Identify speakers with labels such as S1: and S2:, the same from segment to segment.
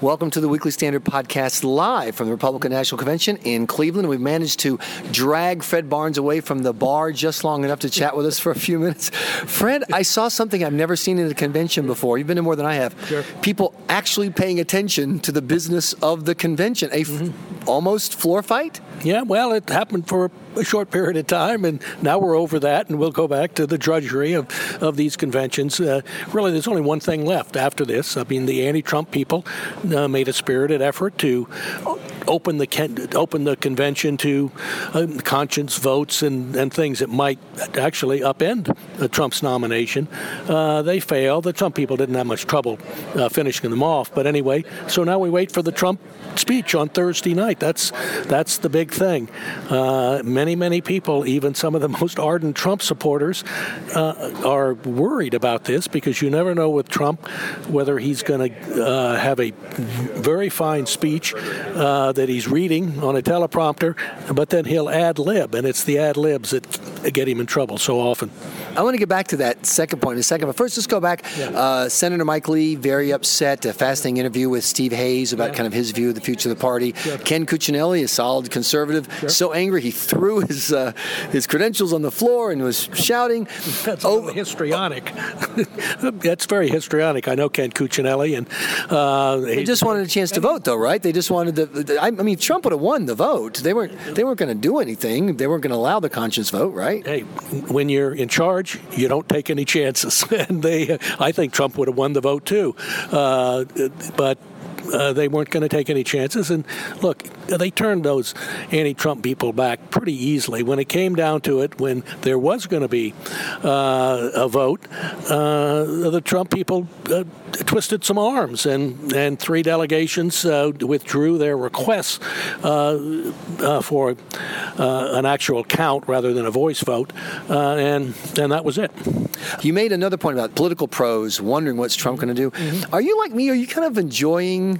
S1: Welcome to the Weekly Standard podcast live from the Republican National Convention in Cleveland. We've managed to drag Fred Barnes away from the bar just long enough to chat with us for a few minutes. Fred, I saw something I've never seen in a convention before. You've been to more than I have.
S2: Sure.
S1: People actually paying attention to the business of the convention. A
S2: Mm-hmm.
S1: Almost floor fight?
S2: Yeah, well, it happened for a short period of time, and now we're over that, and we'll go back to the drudgery of, of these conventions. Uh, really, there's only one thing left after this. I mean, the anti-Trump people uh, made a spirited effort to open the open the convention to uh, conscience votes and, and things that might actually upend uh, Trump's nomination. Uh, they failed. The Trump people didn't have much trouble uh, finishing them off, but anyway. So now we wait for the Trump speech on Thursday night. That's that's the big thing. Uh, many many people, even some of the most ardent Trump supporters, uh, are worried about this because you never know with Trump whether he's going to uh, have a very fine speech uh, that he's reading on a teleprompter, but then he'll ad lib, and it's the ad libs that get him in trouble so often.
S1: I want to get back to that second point in a second, but first let's go back.
S2: Yeah.
S1: Uh, Senator Mike Lee, very upset, a fascinating interview with Steve Hayes about
S2: Yeah.
S1: kind of his view of the future of the party.
S2: Sure.
S1: Ken Cuccinelli, a solid conservative, so angry he threw his uh, his credentials on the floor and was shouting.
S2: That's
S1: Oh,
S2: histrionic. That's very histrionic. I know Ken Cuccinelli, and uh,
S1: They just wanted a chance to vote, though, right? They just wanted the. the- I I mean, Trump would have won the vote. They weren't. They weren't going to do anything. They weren't going to allow the conscience vote, right?
S2: hey, when you're in charge, you don't take any chances. and they, I think Trump would have won the vote too, uh, but. Uh, they weren't going to take any chances. And look, they turned those anti Trump people back pretty easily. When it came down to it, when there was going to be uh, a vote, uh, the Trump people uh, twisted some arms, and, and three delegations uh, withdrew their requests uh, uh, for uh, an actual count rather than a voice vote, uh, and, and that was it.
S1: You made another point about political pros wondering what's Trump going to do. Are you like me? Are you kind of enjoying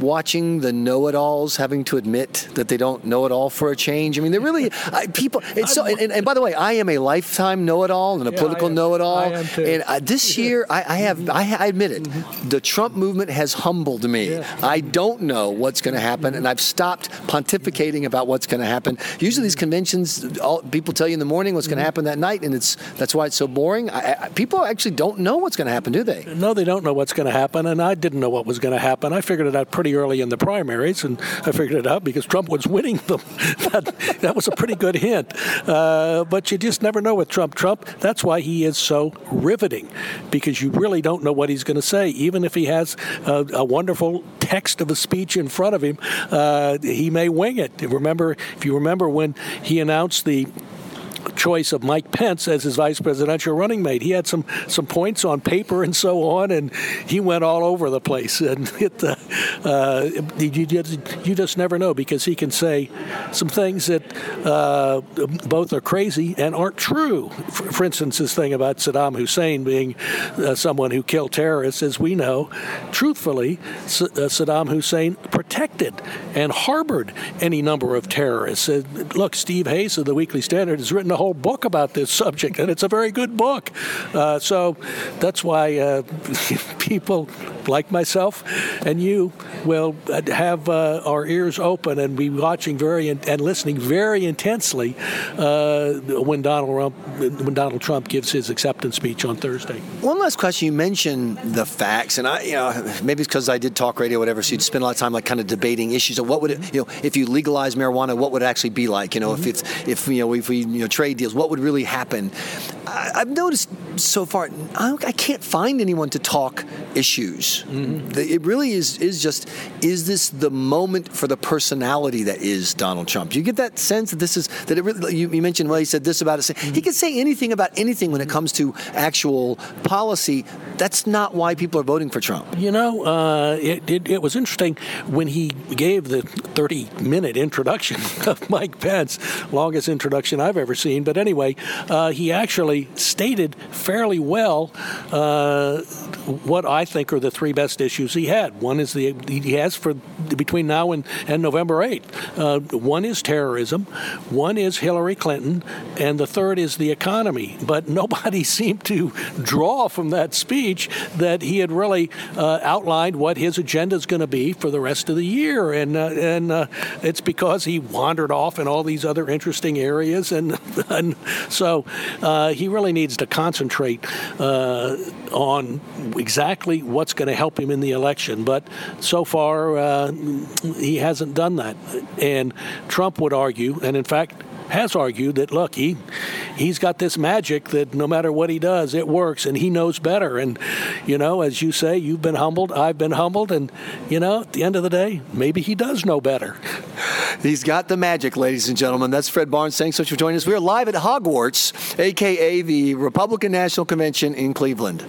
S1: watching the know-it-alls having to admit that they don't know it all for a change? I mean, they're really I, people. It's so. And, and by the way, I am a lifetime know-it-all and a
S2: Yeah,
S1: political know-it-all.
S2: I am too.
S1: And uh, this year, I, I have. I, I admit it. Mm-hmm. The Trump movement has humbled me.
S2: Yeah.
S1: I don't know what's going to happen, and I've stopped pontificating about what's going to happen. Usually, these mm-hmm. conventions, all, people tell you in the morning what's going to mm-hmm. happen that night, and it's that's why it's so boring. People actually don't know what's going to happen, do they?
S2: No, they don't know what's going to happen, and I didn't know what was going to happen. I figured it out pretty early in the primaries, and I figured it out because Trump was winning them. that, that was a pretty good hint. Uh, but you just never know with Trump. Trump, that's why he is so riveting, because you really don't know what he's going to say. Even if he has a, a wonderful text of a speech in front of him, uh, he may wing it. Remember, if you remember when he announced the choice of Mike Pence as his vice presidential running mate. He had some some points on paper and so on, and he went all over the place. And it, uh, uh, you, just, you just never know because he can say some things that uh, both are crazy and aren't true. For, for instance, this thing about Saddam Hussein being uh, someone who killed terrorists, as we know, truthfully, S- uh, Saddam Hussein protected and harbored any number of terrorists. Uh, look, Steve Hayes of the Weekly Standard has written a whole book about this subject, and it's a very good book. Uh, so that's why uh, people like myself and you will have uh, our ears open and be watching very in- and listening very intensely uh, when Donald Trump when Donald Trump gives his acceptance speech on Thursday.
S1: One last question. You mentioned the facts, and I, you know, maybe it's because I did talk radio, or whatever. So you'd spend a lot of time like kind of debating issues of what would it, you know, if you legalize marijuana, what would it actually be like? You know, if it's if you know if we you know trade deals, what would really happen? I, I've noticed so far, I, I can't find anyone to talk issues. The- It really is is just is this the moment for the personality that is Donald Trump? Do you get that sense that this is that it really? You, you mentioned well, he said this about it. He could say anything about anything when it comes to actual policy. That's not why people are voting for Trump.
S2: You know, uh, it, it, it was interesting when he gave the 30 minute introduction of Mike Pence, longest introduction I've ever seen. But anyway, uh, he actually stated fairly well uh, what I think are the three best issues he had. One is the he has for between now and, and November 8th. Uh, one is terrorism, one is Hillary Clinton, and the third is the economy. But nobody seemed to draw from that speech that he had really uh, outlined what his agenda is going to be for the rest of the year. And, uh, and uh, it's because he wandered off in all these other interesting areas. And, so uh, he really needs to concentrate uh, on exactly what's going to help him in the election. But so far, uh, he hasn't done that. And Trump would argue, and in fact, has argued that look, he he's got this magic that no matter what he does, it works, and he knows better. And you know, as you say, you've been humbled, I've been humbled, and you know, at the end of the day, maybe he does know better.
S1: He's got the magic, ladies and gentlemen. That's Fred Barnes. Thanks so much for joining us. We're live at Hogwarts, aka the Republican National Convention in Cleveland.